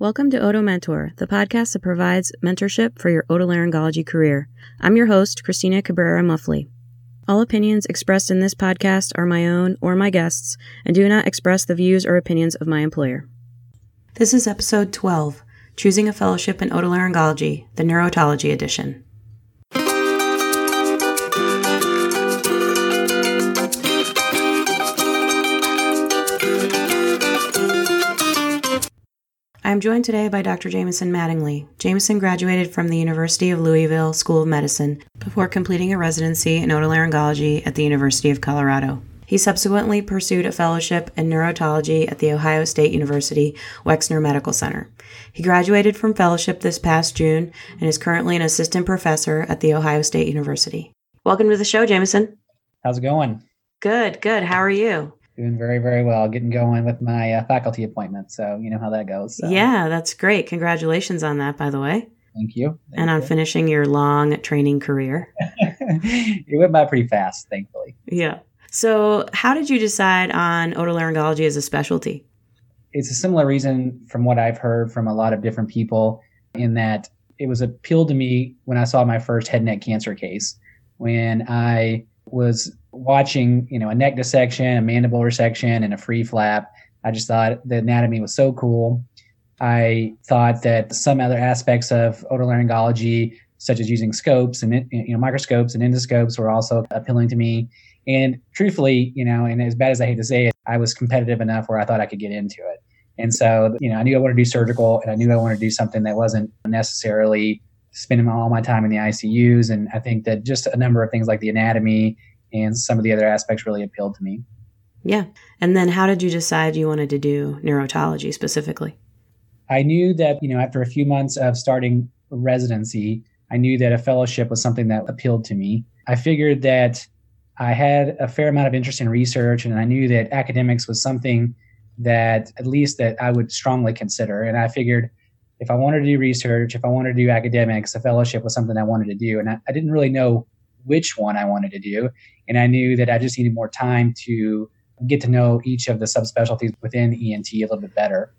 Welcome to Oto Mentor, the podcast that provides mentorship for your otolaryngology career. I'm your host, Cristina Cabrera Muffly. All opinions expressed in this podcast are my own or my guests and do not express the views or opinions of my employer. This is episode 12 Choosing a Fellowship in Otolaryngology, the Neurotology Edition. I am joined today by Dr. Jameson Mattingly. Jameson graduated from the University of Louisville School of Medicine before completing a residency in otolaryngology at the University of Colorado. He subsequently pursued a fellowship in neurotology at the Ohio State University Wexner Medical Center. He graduated from fellowship this past June and is currently an assistant professor at the Ohio State University. Welcome to the show, Jameson. How's it going? Good, good. How are you? Doing very, very well. Getting going with my uh, faculty appointment. So, you know how that goes. So. Yeah, that's great. Congratulations on that, by the way. Thank you. Thank and on you. finishing your long training career. it went by pretty fast, thankfully. Yeah. So, how did you decide on otolaryngology as a specialty? It's a similar reason from what I've heard from a lot of different people, in that it was appealed to me when I saw my first head and neck cancer case. When I was watching, you know, a neck dissection, a mandible resection, and a free flap, I just thought the anatomy was so cool. I thought that some other aspects of otolaryngology, such as using scopes and you know microscopes and endoscopes, were also appealing to me. And truthfully, you know, and as bad as I hate to say it, I was competitive enough where I thought I could get into it. And so, you know, I knew I wanted to do surgical, and I knew I wanted to do something that wasn't necessarily spending all my time in the ICUs. And I think that just a number of things like the anatomy and some of the other aspects really appealed to me. Yeah. And then how did you decide you wanted to do neurotology specifically? I knew that, you know, after a few months of starting residency, I knew that a fellowship was something that appealed to me. I figured that I had a fair amount of interest in research and I knew that academics was something that at least that I would strongly consider. And I figured if I wanted to do research, if I wanted to do academics, a fellowship was something I wanted to do. And I, I didn't really know which one I wanted to do. And I knew that I just needed more time to get to know each of the subspecialties within ENT a little bit better.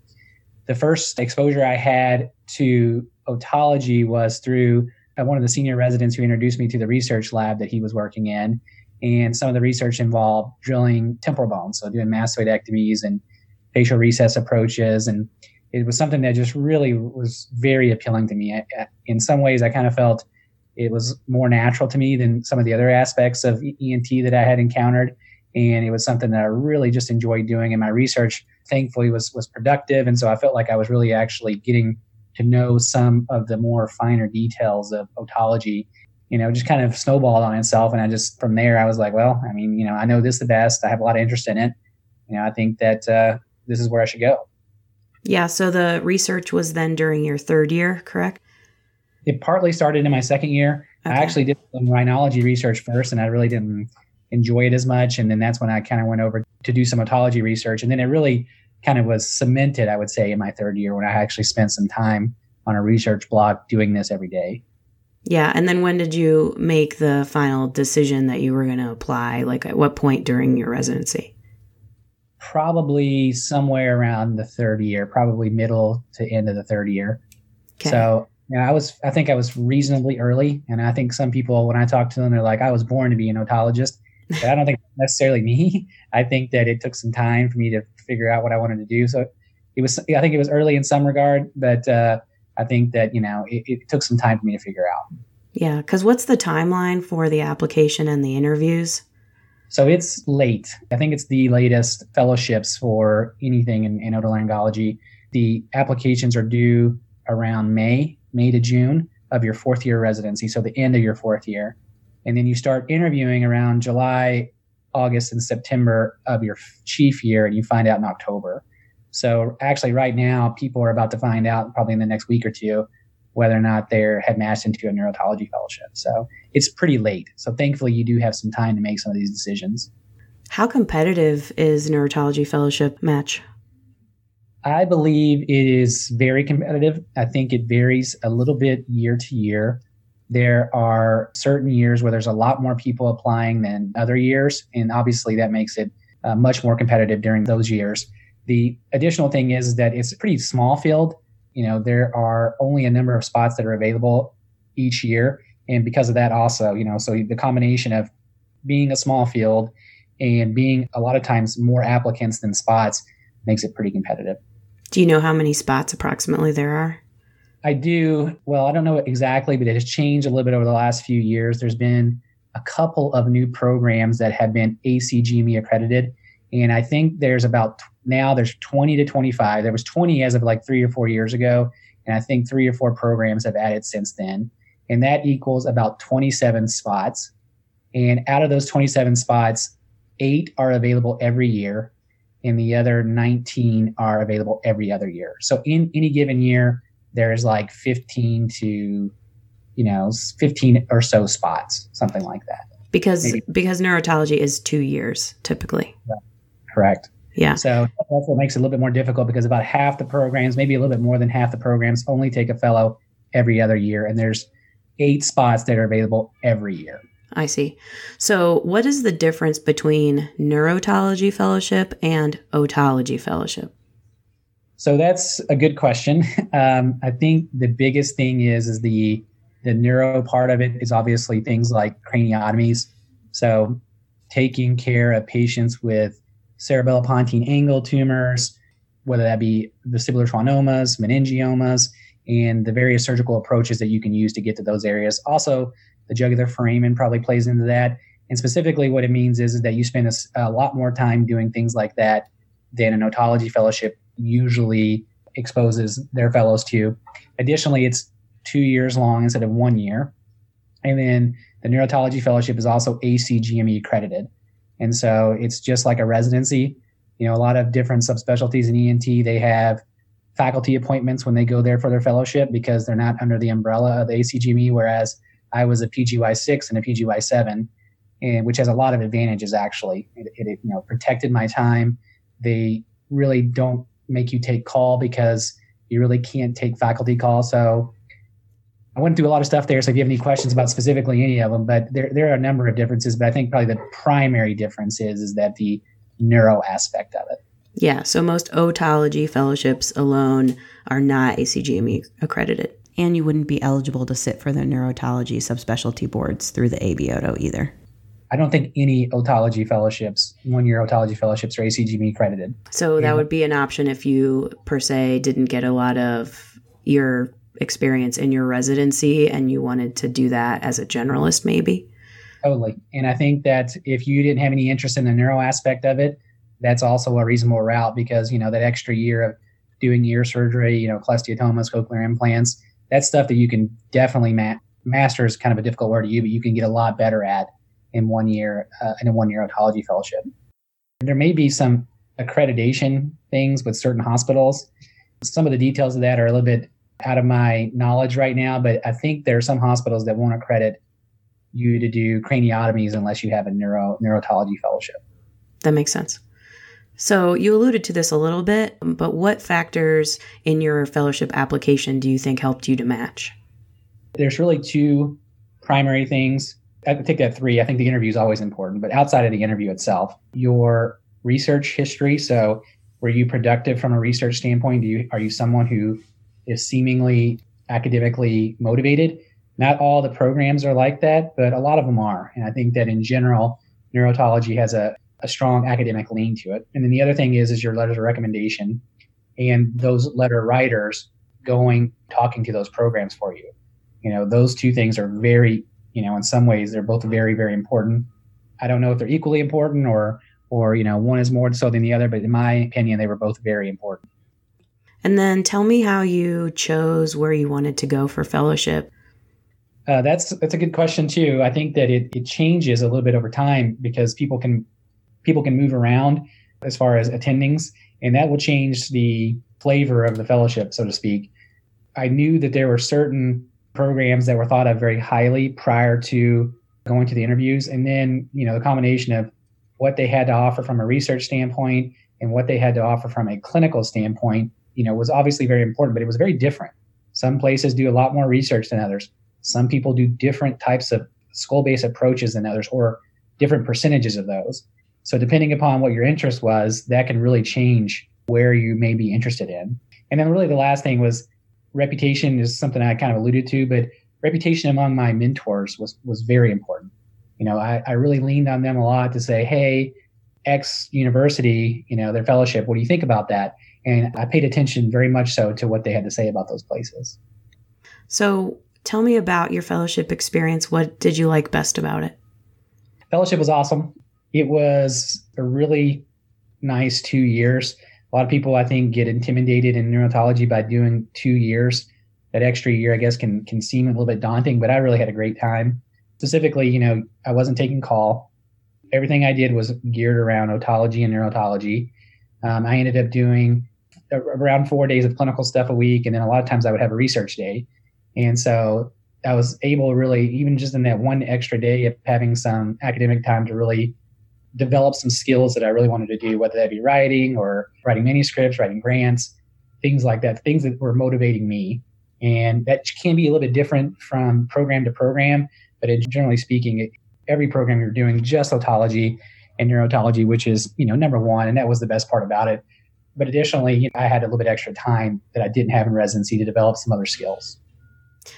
The first exposure I had to otology was through uh, one of the senior residents who introduced me to the research lab that he was working in. And some of the research involved drilling temporal bones, so doing mastoidectomies and facial recess approaches. And it was something that just really was very appealing to me. In some ways, I kind of felt it was more natural to me than some of the other aspects of ENT that I had encountered. And it was something that I really just enjoyed doing. And my research, thankfully, was was productive. And so I felt like I was really actually getting to know some of the more finer details of otology. You know, just kind of snowballed on itself. And I just from there, I was like, well, I mean, you know, I know this the best. I have a lot of interest in it. You know, I think that uh, this is where I should go. Yeah. So the research was then during your third year, correct? It partly started in my second year. Okay. I actually did some rhinology research first, and I really didn't enjoy it as much. And then that's when I kind of went over to do some otology research. And then it really kind of was cemented, I would say, in my third year when I actually spent some time on a research block doing this every day. Yeah. And then when did you make the final decision that you were going to apply? Like at what point during your residency? Probably somewhere around the third year, probably middle to end of the third year. Okay. So yeah, I was. I think I was reasonably early, and I think some people, when I talk to them, they're like, "I was born to be an otologist." But I don't think necessarily me. I think that it took some time for me to figure out what I wanted to do. So it was. I think it was early in some regard, but uh, I think that you know it, it took some time for me to figure out. Yeah, because what's the timeline for the application and the interviews? So it's late. I think it's the latest fellowships for anything in, in otolaryngology. The applications are due around May May to June of your fourth year residency, so the end of your fourth year. And then you start interviewing around July, August, and September of your chief year, and you find out in October. So actually, right now, people are about to find out probably in the next week or two whether or not they're had matched into a neurotology fellowship. So it's pretty late. So thankfully, you do have some time to make some of these decisions. How competitive is neurotology fellowship match? I believe it is very competitive. I think it varies a little bit year to year. There are certain years where there's a lot more people applying than other years, and obviously that makes it uh, much more competitive during those years. The additional thing is that it's a pretty small field. You know, there are only a number of spots that are available each year. And because of that, also, you know, so the combination of being a small field and being a lot of times more applicants than spots makes it pretty competitive. Do you know how many spots approximately there are? I do. Well, I don't know exactly, but it has changed a little bit over the last few years. There's been a couple of new programs that have been ACGME accredited. And I think there's about now there's 20 to 25. There was 20 as of like three or four years ago. And I think three or four programs have added since then. And that equals about 27 spots. And out of those 27 spots, eight are available every year, and the other 19 are available every other year. So in any given year, there's like 15 to, you know, 15 or so spots, something like that. Because Maybe. because neurotology is two years typically. Right. Correct. Yeah. So that's what makes it a little bit more difficult because about half the programs, maybe a little bit more than half the programs, only take a fellow every other year, and there's eight spots that are available every year. I see. So, what is the difference between neurotology fellowship and otology fellowship? So that's a good question. Um, I think the biggest thing is is the the neuro part of it is obviously things like craniotomies. So taking care of patients with cerebellopontine angle tumors, whether that be vestibular schwannomas, meningiomas, and the various surgical approaches that you can use to get to those areas. Also, the jugular foramen probably plays into that. And specifically, what it means is, that you spend a, a lot more time doing things like that than an otology fellowship usually exposes their fellows to. Additionally, it's two years long instead of one year. And then the neurotology fellowship is also ACGME accredited. And so it's just like a residency. You know, a lot of different subspecialties in ENT, they have faculty appointments when they go there for their fellowship because they're not under the umbrella of the ACGME, whereas I was a PGY6 and a PGY7, and which has a lot of advantages actually. It, it you know protected my time. They really don't make you take call because you really can't take faculty call. So I went through a lot of stuff there. So if you have any questions about specifically any of them, but there, there are a number of differences. But I think probably the primary difference is, is that the neuro aspect of it. Yeah. So most otology fellowships alone are not ACGME accredited. And you wouldn't be eligible to sit for the neurotology subspecialty boards through the ABOTO either. I don't think any otology fellowships, one year otology fellowships, are ACGME accredited. So that would be an option if you, per se, didn't get a lot of your experience in your residency and you wanted to do that as a generalist, maybe. Totally. And I think that if you didn't have any interest in the neuro aspect of it, that's also a reasonable route because, you know, that extra year of doing ear surgery, you know, cholesteatomas, cochlear implants, that's stuff that you can definitely ma- master is kind of a difficult word to you, but you can get a lot better at in one year uh, in a one year otology fellowship. There may be some accreditation things with certain hospitals. Some of the details of that are a little bit out of my knowledge right now, but I think there are some hospitals that won't accredit you to do craniotomies unless you have a neuro neurotology fellowship. That makes sense. So you alluded to this a little bit, but what factors in your fellowship application do you think helped you to match? There's really two primary things. I think that three. I think the interview is always important, but outside of the interview itself, your research history. So, were you productive from a research standpoint? Do you are you someone who is seemingly academically motivated? Not all the programs are like that, but a lot of them are. And I think that in general, neurotology has a, a strong academic lean to it. And then the other thing is is your letters of recommendation and those letter writers going talking to those programs for you. You know, those two things are very you know in some ways they're both very very important i don't know if they're equally important or or you know one is more so than the other but in my opinion they were both very important and then tell me how you chose where you wanted to go for fellowship uh, that's that's a good question too i think that it, it changes a little bit over time because people can people can move around as far as attendings and that will change the flavor of the fellowship so to speak i knew that there were certain programs that were thought of very highly prior to going to the interviews. And then, you know, the combination of what they had to offer from a research standpoint and what they had to offer from a clinical standpoint, you know, was obviously very important, but it was very different. Some places do a lot more research than others. Some people do different types of skull-base approaches than others or different percentages of those. So depending upon what your interest was, that can really change where you may be interested in. And then really the last thing was reputation is something I kind of alluded to, but reputation among my mentors was was very important. You know, I, I really leaned on them a lot to say, hey, X university, you know, their fellowship, what do you think about that? And I paid attention very much so to what they had to say about those places. So tell me about your fellowship experience. What did you like best about it? Fellowship was awesome. It was a really nice two years. A lot of people, I think, get intimidated in neurotology by doing two years. That extra year, I guess, can can seem a little bit daunting, but I really had a great time. Specifically, you know, I wasn't taking call. Everything I did was geared around otology and neurotology. Um, I ended up doing around four days of clinical stuff a week, and then a lot of times I would have a research day. And so I was able really, even just in that one extra day of having some academic time to really develop some skills that I really wanted to do, whether that be writing or writing manuscripts, writing grants, things like that, things that were motivating me. And that can be a little bit different from program to program, but generally speaking, every program you're doing just otology and neurotology, which is, you know, number one. And that was the best part about it. But additionally, you know, I had a little bit extra time that I didn't have in residency to develop some other skills.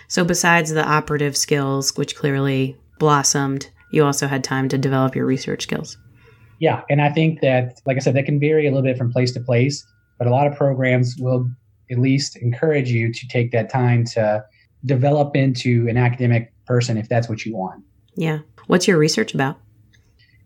So, besides the operative skills, which clearly blossomed, you also had time to develop your research skills. Yeah. And I think that, like I said, that can vary a little bit from place to place, but a lot of programs will at least encourage you to take that time to develop into an academic person if that's what you want. Yeah. What's your research about?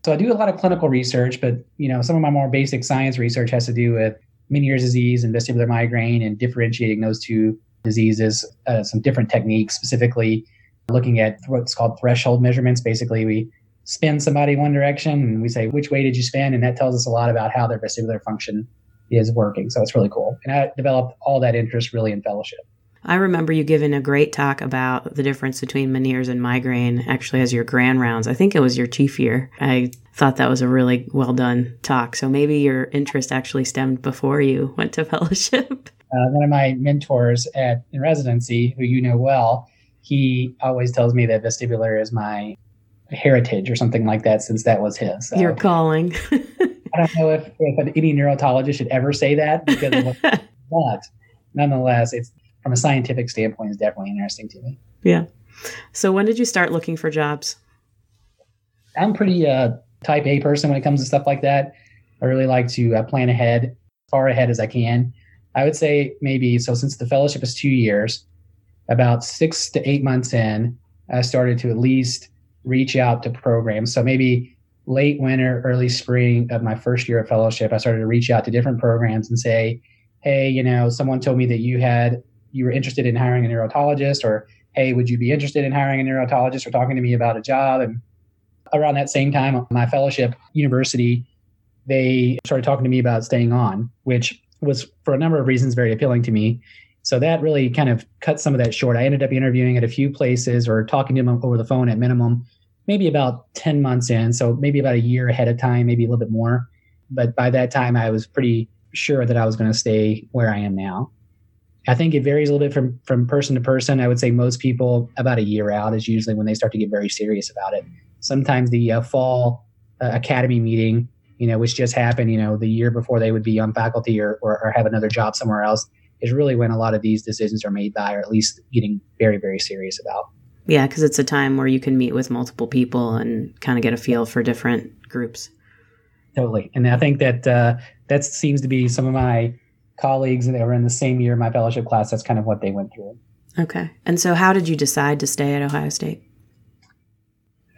So I do a lot of clinical research, but you know, some of my more basic science research has to do with Meniere's disease and vestibular migraine and differentiating those two diseases, uh, some different techniques, specifically looking at what's called threshold measurements. Basically, we spin somebody one direction and we say, which way did you spin? And that tells us a lot about how their vestibular function is working. So it's really cool. And I developed all that interest really in fellowship. I remember you giving a great talk about the difference between Meniere's and migraine actually as your grand rounds. I think it was your chief year. I thought that was a really well done talk. So maybe your interest actually stemmed before you went to fellowship. Uh, one of my mentors at in residency, who you know well, he always tells me that vestibular is my heritage or something like that, since that was his. So. Your calling. I don't know if, if any neurologist should ever say that because of what, but nonetheless, it's from a scientific standpoint, is definitely interesting to me. Yeah. So when did you start looking for jobs? I'm pretty uh, type A person when it comes to stuff like that. I really like to uh, plan ahead, far ahead as I can. I would say maybe so since the fellowship is two years, about six to eight months in, I started to at least reach out to programs. So maybe late winter, early spring of my first year of fellowship, I started to reach out to different programs and say, hey, you know, someone told me that you had you were interested in hiring a neurotologist, or hey, would you be interested in hiring a neurotologist or talking to me about a job? And around that same time, my fellowship university, they started talking to me about staying on, which was for a number of reasons very appealing to me. So that really kind of cut some of that short. I ended up interviewing at a few places or talking to them over the phone at minimum, maybe about 10 months in. So maybe about a year ahead of time, maybe a little bit more. But by that time, I was pretty sure that I was going to stay where I am now. I think it varies a little bit from, from person to person. I would say most people about a year out is usually when they start to get very serious about it. Sometimes the uh, fall uh, academy meeting you know, which just happened, you know, the year before they would be on faculty or, or, or have another job somewhere else, is really when a lot of these decisions are made by, or at least getting very, very serious about. Yeah, because it's a time where you can meet with multiple people and kind of get a feel for different groups. Totally, and I think that uh, that seems to be some of my colleagues and they were in the same year my fellowship class. That's kind of what they went through. Okay, and so how did you decide to stay at Ohio State?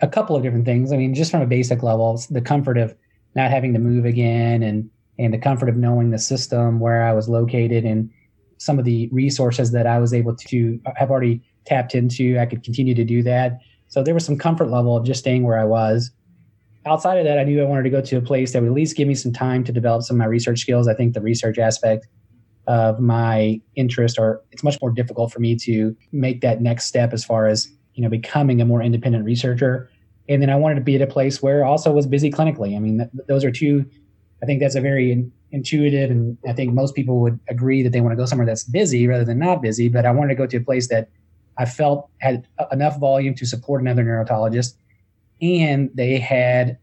A couple of different things. I mean, just from a basic level, the comfort of not having to move again and and the comfort of knowing the system where I was located and some of the resources that I was able to have already tapped into. I could continue to do that. So there was some comfort level of just staying where I was. Outside of that, I knew I wanted to go to a place that would at least give me some time to develop some of my research skills. I think the research aspect of my interest or it's much more difficult for me to make that next step as far as you know becoming a more independent researcher and then I wanted to be at a place where also was busy clinically. I mean, th- those are two. I think that's a very in, intuitive, and I think most people would agree that they want to go somewhere that's busy rather than not busy. But I wanted to go to a place that I felt had enough volume to support another neurotologist, and they had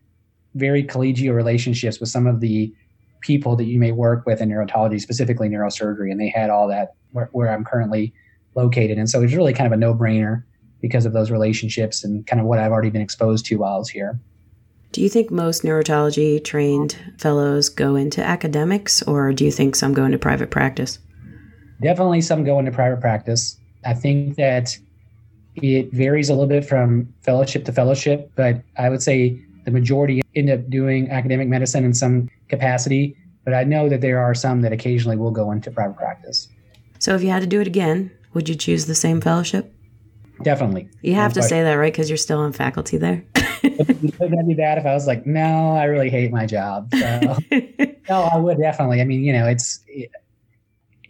very collegial relationships with some of the people that you may work with in neurotology, specifically neurosurgery, and they had all that where, where I'm currently located. And so it's really kind of a no brainer because of those relationships and kind of what I've already been exposed to while I was here. Do you think most neurotology trained fellows go into academics, or do you think some go into private practice? Definitely some go into private practice. I think that it varies a little bit from fellowship to fellowship, but I would say the majority end up doing academic medicine in some capacity. But I know that there are some that occasionally will go into private practice. So if you had to do it again, would you choose the same fellowship? Definitely. You have to say that, right? Because you're still on faculty there. it wouldn't that be bad if I was like, no, I really hate my job? So, no, I would definitely. I mean, you know, it's it,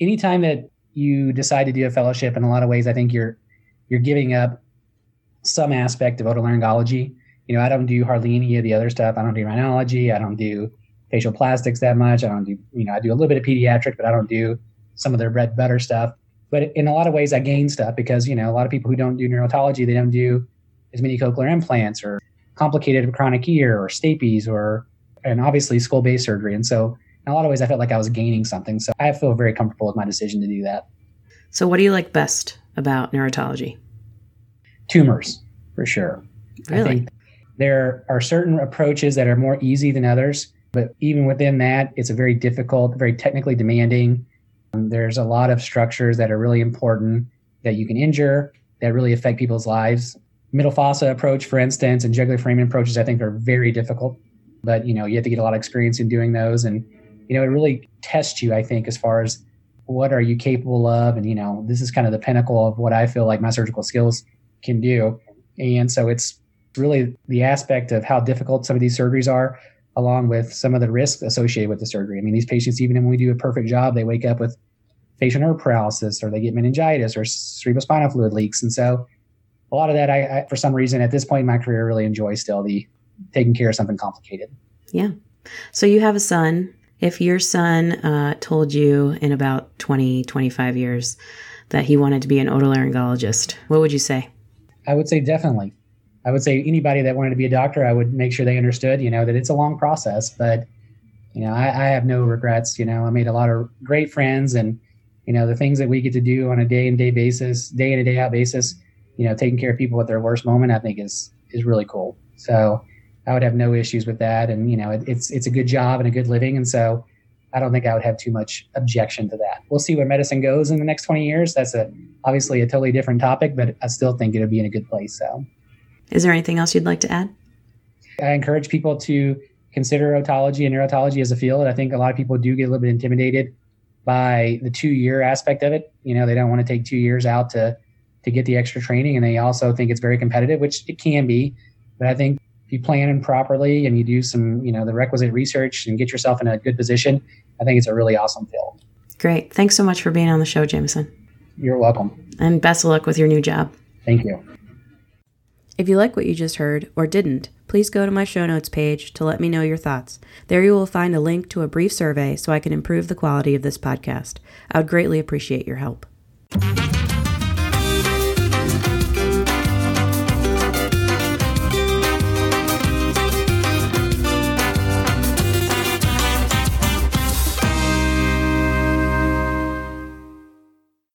anytime that you decide to do a fellowship, in a lot of ways, I think you're you're giving up some aspect of otolaryngology. You know, I don't do hardly any of the other stuff. I don't do rhinology. I don't do facial plastics that much. I don't do, you know, I do a little bit of pediatric, but I don't do some of their bread butter stuff. But in a lot of ways, I gain stuff because, you know, a lot of people who don't do neurotology, they don't do as many cochlear implants or complicated chronic ear or stapes or, and obviously skull base surgery. And so in a lot of ways, I felt like I was gaining something. So I feel very comfortable with my decision to do that. So, what do you like best about neurotology? Tumors, for sure. Really? there are certain approaches that are more easy than others, but even within that, it's a very difficult, very technically demanding. Um, there's a lot of structures that are really important that you can injure that really affect people's lives. Middle fossa approach, for instance, and jugular foramen approaches, I think, are very difficult. But you know, you have to get a lot of experience in doing those, and you know, it really tests you, I think, as far as what are you capable of, and you know, this is kind of the pinnacle of what I feel like my surgical skills can do. And so it's really the aspect of how difficult some of these surgeries are, along with some of the risks associated with the surgery. I mean, these patients, even when we do a perfect job, they wake up with facial nerve paralysis or they get meningitis or cerebrospinal fluid leaks. And so a lot of that, I, I, for some reason, at this point in my career, really enjoy still the taking care of something complicated. Yeah. So you have a son. If your son uh, told you in about 20, 25 years that he wanted to be an otolaryngologist, what would you say? I would say definitely. I would say anybody that wanted to be a doctor, I would make sure they understood, you know, that it's a long process, but you know, I, I have no regrets. You know, I made a lot of great friends, and you know, the things that we get to do on a day in day basis, day in and day out basis, you know, taking care of people at their worst moment, I think is is really cool. So I would have no issues with that, and you know, it, it's it's a good job and a good living, and so I don't think I would have too much objection to that. We'll see where medicine goes in the next 20 years. That's a obviously a totally different topic, but I still think it'll be in a good place. So is there anything else you'd like to add? I encourage people to consider otology and neurotology as a field. I think a lot of people do get a little bit intimidated by the two year aspect of it. You know, they don't want to take two years out to to get the extra training, and they also think it's very competitive, which it can be. But I think if you plan in properly and you do some, you know, the requisite research and get yourself in a good position, I think it's a really awesome field. Great. Thanks so much for being on the show, Jameson. You're welcome. And best of luck with your new job. Thank you. If you like what you just heard, or didn't, please go to my show notes page to let me know your thoughts. There you will find a link to a brief survey so I can improve the quality of this podcast. I would greatly appreciate your help.